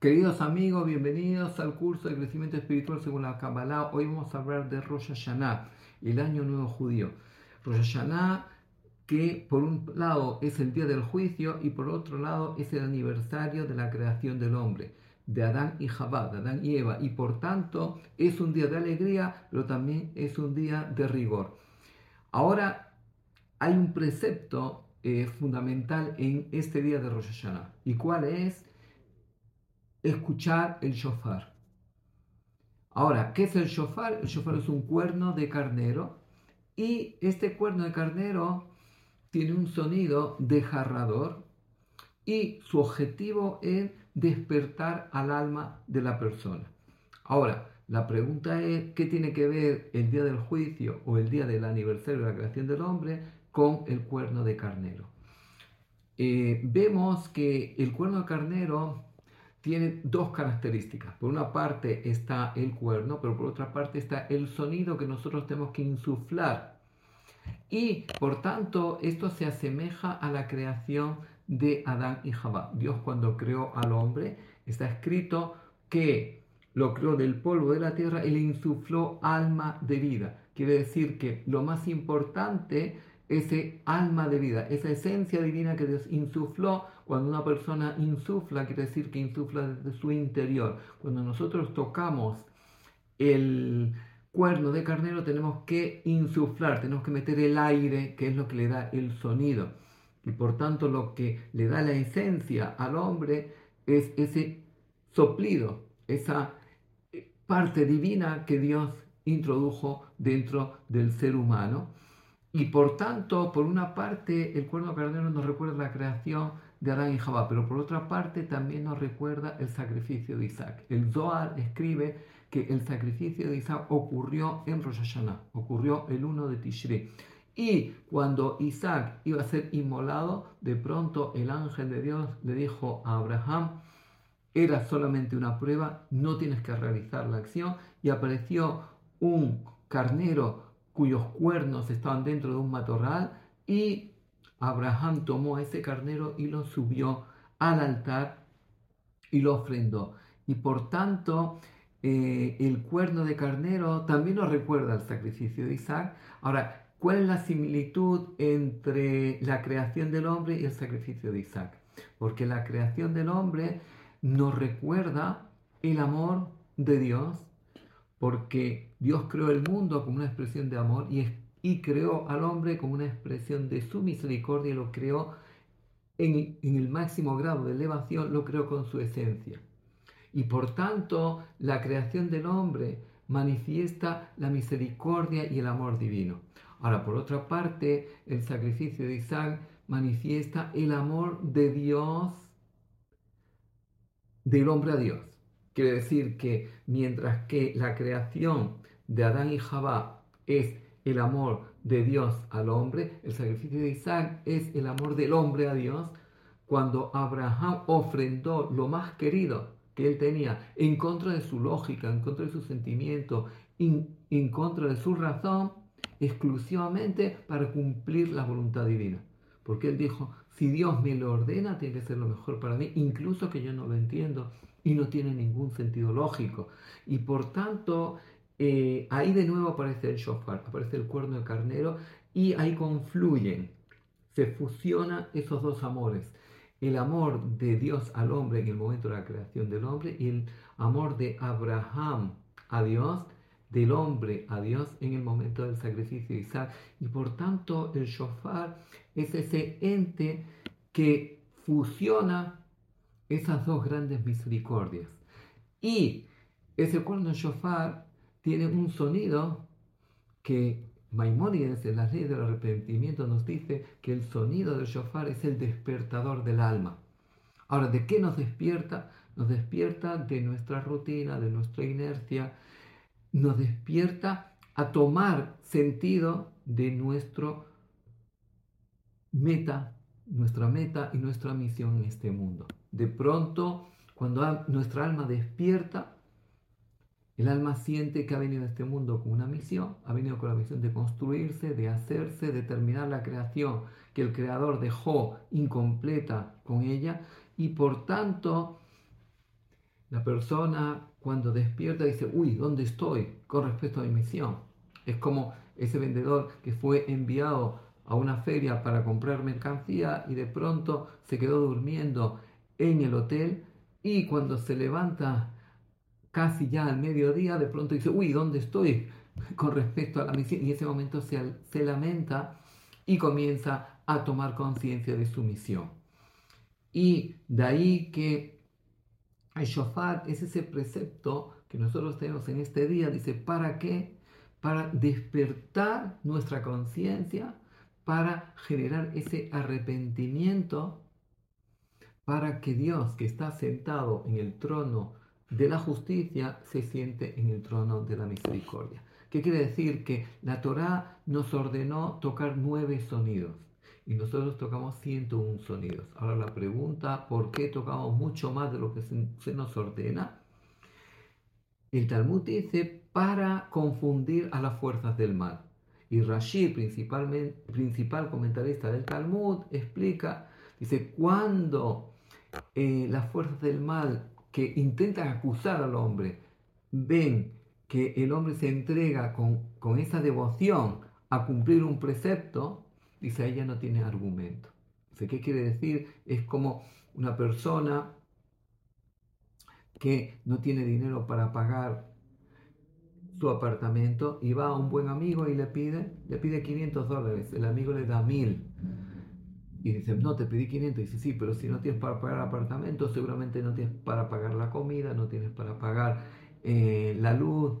Queridos amigos, bienvenidos al curso de crecimiento espiritual según la Kabbalah. Hoy vamos a hablar de Rosh Hashanah, el año nuevo judío. Rosh Hashanah, que por un lado es el día del juicio y por otro lado es el aniversario de la creación del hombre, de Adán y Jabá, de Adán y Eva. Y por tanto es un día de alegría, pero también es un día de rigor. Ahora hay un precepto eh, fundamental en este día de Rosh Hashanah. ¿Y cuál es? Escuchar el shofar. Ahora, ¿qué es el shofar? El shofar es un cuerno de carnero y este cuerno de carnero tiene un sonido desgarrador y su objetivo es despertar al alma de la persona. Ahora, la pregunta es, ¿qué tiene que ver el día del juicio o el día del aniversario de la creación del hombre con el cuerno de carnero? Eh, vemos que el cuerno de carnero tiene dos características. Por una parte está el cuerno, pero por otra parte está el sonido que nosotros tenemos que insuflar. Y por tanto esto se asemeja a la creación de Adán y Jabá. Dios cuando creó al hombre, está escrito que lo creó del polvo de la tierra y le insufló alma de vida. Quiere decir que lo más importante ese alma de vida, esa esencia divina que Dios insufló. Cuando una persona insufla, quiere decir que insufla desde su interior. Cuando nosotros tocamos el cuerno de carnero, tenemos que insuflar, tenemos que meter el aire, que es lo que le da el sonido. Y por tanto lo que le da la esencia al hombre es ese soplido, esa parte divina que Dios introdujo dentro del ser humano y por tanto, por una parte, el cuerno carnero nos recuerda la creación de Adán y Jabá, pero por otra parte también nos recuerda el sacrificio de Isaac. El Zohar escribe que el sacrificio de Isaac ocurrió en Rosh Hashanah, ocurrió el 1 de Tishri. Y cuando Isaac iba a ser inmolado, de pronto el ángel de Dios le dijo a Abraham, era solamente una prueba, no tienes que realizar la acción, y apareció un carnero cuyos cuernos estaban dentro de un matorral, y Abraham tomó ese carnero y lo subió al altar y lo ofrendó. Y por tanto, eh, el cuerno de carnero también nos recuerda al sacrificio de Isaac. Ahora, ¿cuál es la similitud entre la creación del hombre y el sacrificio de Isaac? Porque la creación del hombre nos recuerda el amor de Dios porque Dios creó el mundo como una expresión de amor y, y creó al hombre como una expresión de su misericordia lo creó en, en el máximo grado de elevación, lo creó con su esencia. Y por tanto, la creación del hombre manifiesta la misericordia y el amor divino. Ahora, por otra parte, el sacrificio de Isaac manifiesta el amor de Dios, del hombre a Dios. Quiere decir que mientras que la creación de Adán y Jabá es el amor de Dios al hombre, el sacrificio de Isaac es el amor del hombre a Dios. Cuando Abraham ofrendó lo más querido que él tenía en contra de su lógica, en contra de su sentimiento, en, contra de su razón, exclusivamente para cumplir la voluntad divina. Porque él dijo, si Dios me lo ordena, tiene que ser lo mejor para mí, incluso que yo no lo entiendo y no tiene ningún sentido lógico. Y por tanto, eh, ahí de nuevo aparece el shofar, aparece el cuerno de carnero y ahí confluyen, se fusionan esos dos amores. El amor de Dios al hombre en el momento de la creación del hombre y el amor de Abraham a Dios, del hombre a Dios en el momento del sacrificio de Isaac. Y por tanto el shofar es ese ente que fusiona esas dos grandes misericordias. Y ese cuerno shofar tiene un sonido que Maimónides en las leyes del arrepentimiento nos dice que el sonido del shofar es el despertador del alma. Ahora, ¿de qué nos despierta? Nos despierta de nuestra rutina, de nuestra inercia, nos despierta a tomar sentido de nuestro meta, nuestra meta y nuestra misión en este mundo. De pronto, cuando nuestra alma despierta, el alma siente que ha venido a este mundo con una misión, ha venido con la misión de construirse, de hacerse, de terminar la creación que el Creador dejó incompleta con ella y por tanto La persona cuando despierta dice, uy, ¿dónde estoy con respecto a mi misión? Es como ese vendedor que fue enviado a una feria para comprar mercancía y de pronto se quedó durmiendo en el hotel y cuando se levanta casi ya al mediodía, de pronto dice, uy, ¿dónde estoy con respecto a la misión? Y en ese momento se, se lamenta y comienza a tomar conciencia de su misión. Y de ahí que el shofar es ese precepto que nosotros tenemos en este día, dice, ¿para qué? Para despertar nuestra conciencia, para generar ese arrepentimiento, para que Dios que está sentado en el trono de la justicia se siente en el trono de la misericordia. ¿Qué quiere decir? Que la Torá nos ordenó tocar nueve sonidos y nosotros tocamos 101 sonidos. Ahora la pregunta, ¿por qué tocamos mucho más de lo que se, nos ordena? El Talmud dice para confundir a las fuerzas del mal. Y Rashi, principal comentarista del Talmud, explica, dice, cuando eh, las fuerzas del mal que intentan acusar al hombre ven que el hombre se entrega con, con esa devoción a cumplir un precepto, dice, ella no tiene argumento. Dice, ¿qué quiere decir? Es como una persona que no tiene dinero para pagar su apartamento y va a un buen amigo y le pide, le pide 500 dólares, el amigo le da 1000. Y dice, no, te pedí 500. Y dice, sí, pero si no tienes para pagar el apartamento, seguramente no tienes para pagar la comida, no tienes para pagar eh, la luz,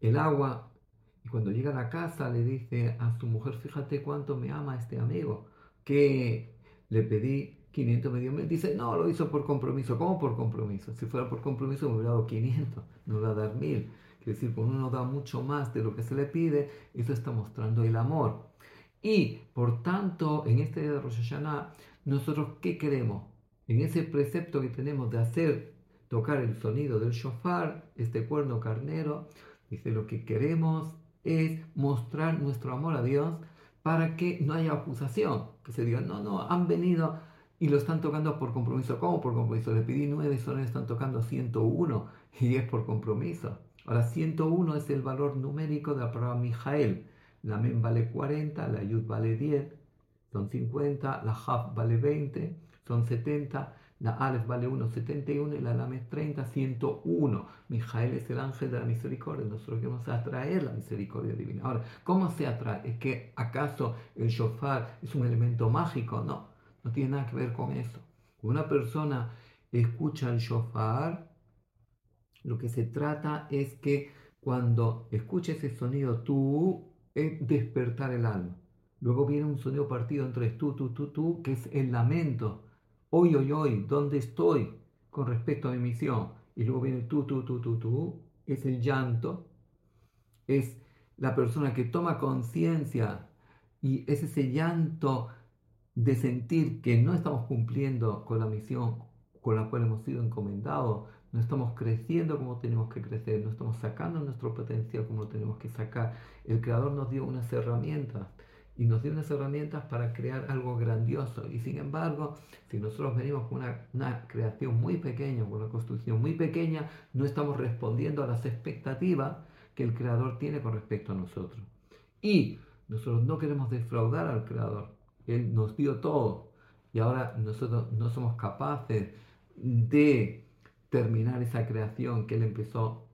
el agua. Y cuando llega a la casa le dice a su mujer, fíjate cuánto me ama este amigo, que le pedí 500 medio mes. Dice, no, lo hizo por compromiso. ¿Cómo por compromiso? Si fuera por compromiso me hubiera dado 500, no me va a dar 1000. Quiere decir, cuando uno da mucho más de lo que se le pide, eso está mostrando el amor. Y por tanto, en este día de Rosh Hashanah, nosotros, ¿qué queremos? En ese precepto que tenemos de hacer tocar el sonido del shofar, este cuerno carnero, dice, lo que queremos es mostrar nuestro amor a Dios para que no haya acusación, que se diga, no, no, han venido y lo están tocando por compromiso. ¿Cómo por compromiso? Le pedí nueve, solo están tocando 101 y es por compromiso. Ahora, 101 es el valor numérico de la palabra Mijael. La Mem vale 40, la Yud vale 10, son 50, la Haf vale 20, son 70, la Aleph vale 1, 71 y la Lamed 30, 101. Mijael es el ángel de la misericordia. Nosotros queremos atraer la misericordia divina. Ahora, ¿cómo se atrae? ¿Es que acaso el shofar es un elemento mágico? No, no tiene nada que ver con eso. Una persona escucha el shofar, lo que se trata es que cuando escuches ese sonido, tú es despertar el alma. Luego viene un sonido partido entre tú, tú, tú, tú, que es el lamento. Hoy, hoy, hoy, ¿dónde estoy con respecto a mi misión? Y luego viene tú, tú, tú, tú, tú, es el llanto. Es la persona que toma conciencia y es ese llanto de sentir que no estamos cumpliendo con la misión con la cual hemos sido encomendados, no estamos creciendo como tenemos que crecer, no estamos sacando nuestro potencial como lo tenemos que sacar. El Creador nos dio unas herramientas y nos dio unas herramientas para crear algo grandioso. Y sin embargo, si nosotros venimos con una, una creación muy pequeña, con una construcción muy pequeña, no estamos respondiendo a las expectativas que el Creador tiene con respecto a nosotros. Y nosotros no queremos defraudar al Creador. Él nos dio todo y ahora nosotros no somos capaces de terminar esa creación que Él empezó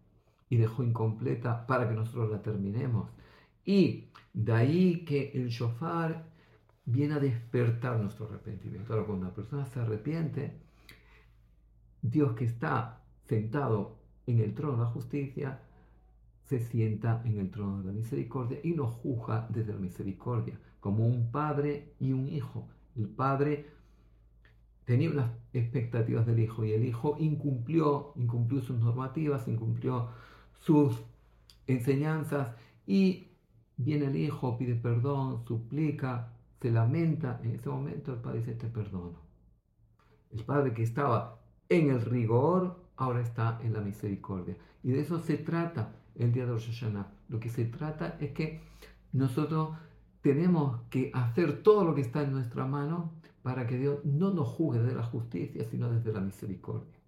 y dejó incompleta para que nosotros la terminemos. Y de ahí que el shofar viene a despertar nuestro arrepentimiento. Ahora, cuando una persona se arrepiente, Dios que está sentado en el trono de la justicia, se sienta en el trono de la misericordia y nos juzga desde la misericordia, como un padre y un hijo. El padre tenía unas expectativas del hijo y el hijo incumplió, incumplió sus normativas, incumplió sus enseñanzas y viene el hijo, pide perdón, suplica, se lamenta. En ese momento el padre dice, te perdono. El padre que estaba en el rigor, ahora está en la misericordia. Y de eso se trata el día de Rosh Hashanah. Lo que se trata es que nosotros tenemos que hacer todo lo que está en nuestra mano para que Dios no nos juzgue de la justicia, sino desde la misericordia.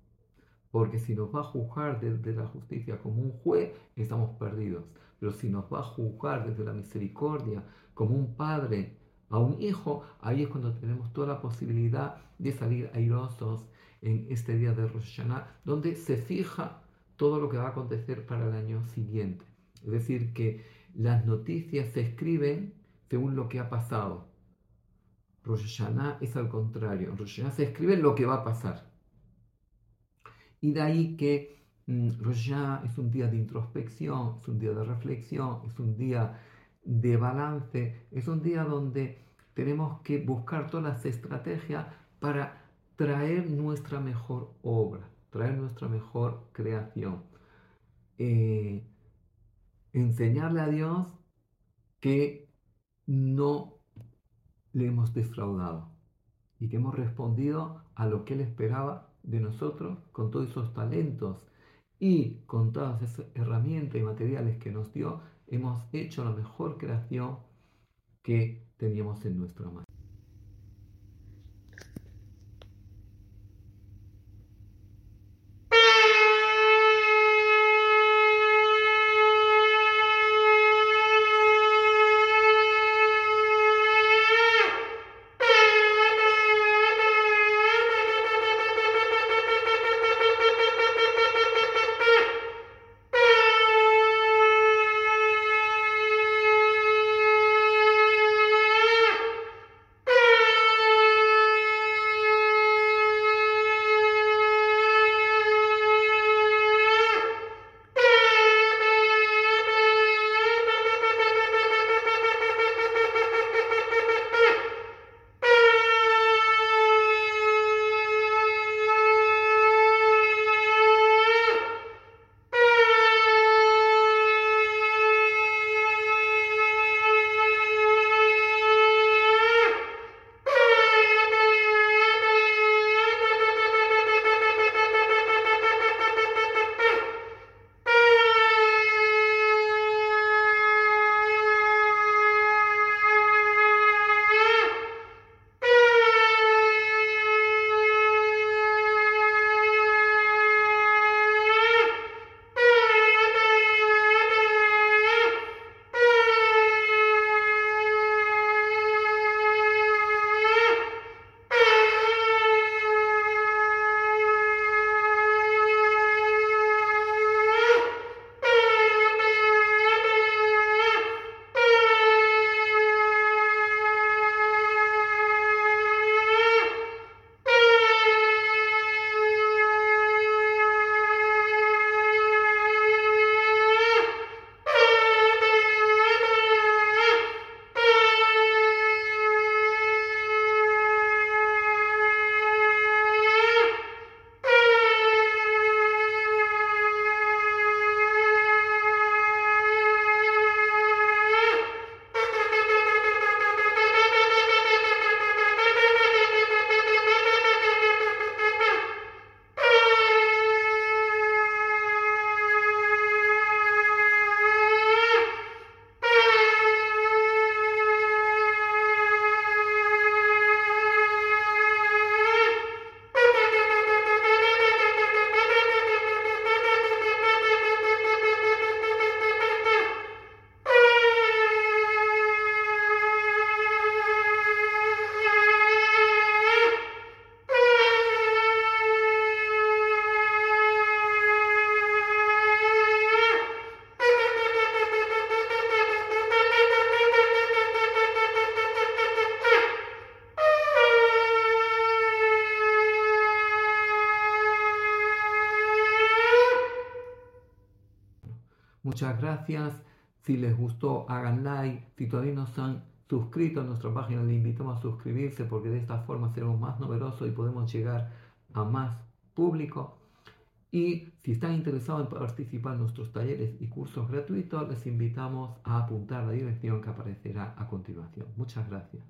Porque si nos va a juzgar desde la justicia como un juez, estamos perdidos. Pero si nos va a juzgar desde la misericordia como un padre a un hijo, ahí es cuando tenemos toda la posibilidad de salir airosos en este día de Rosh Hashanah, donde se fija todo lo que va a acontecer para el año siguiente. Es decir, que las noticias se escriben según lo que ha pasado. Rosh Hashanah es al contrario. Rosh Hashanah se escribe lo que va a pasar. Y de ahí que mm, Rosh Hashanah es un día de introspección, es un día de reflexión, es un día de balance, es un día donde tenemos que buscar todas las estrategias para traer nuestra mejor obra, traer nuestra mejor creación. Eh, enseñarle a Dios que no le hemos defraudado y que hemos respondido a lo que Él esperaba de nosotros con todos esos talentos y con todas esas herramientas y materiales que nos dio, hemos hecho la mejor creación que teníamos en nuestra mano. Muchas gracias. Si les gustó, hagan like. Si todavía no se han suscrito a nuestra página, les invitamos a suscribirse porque de esta forma seremos más numerosos y podemos llegar a más público. Y si están interesados en participar en nuestros talleres y cursos gratuitos, les invitamos a apuntar la dirección que aparecerá a continuación. Muchas gracias.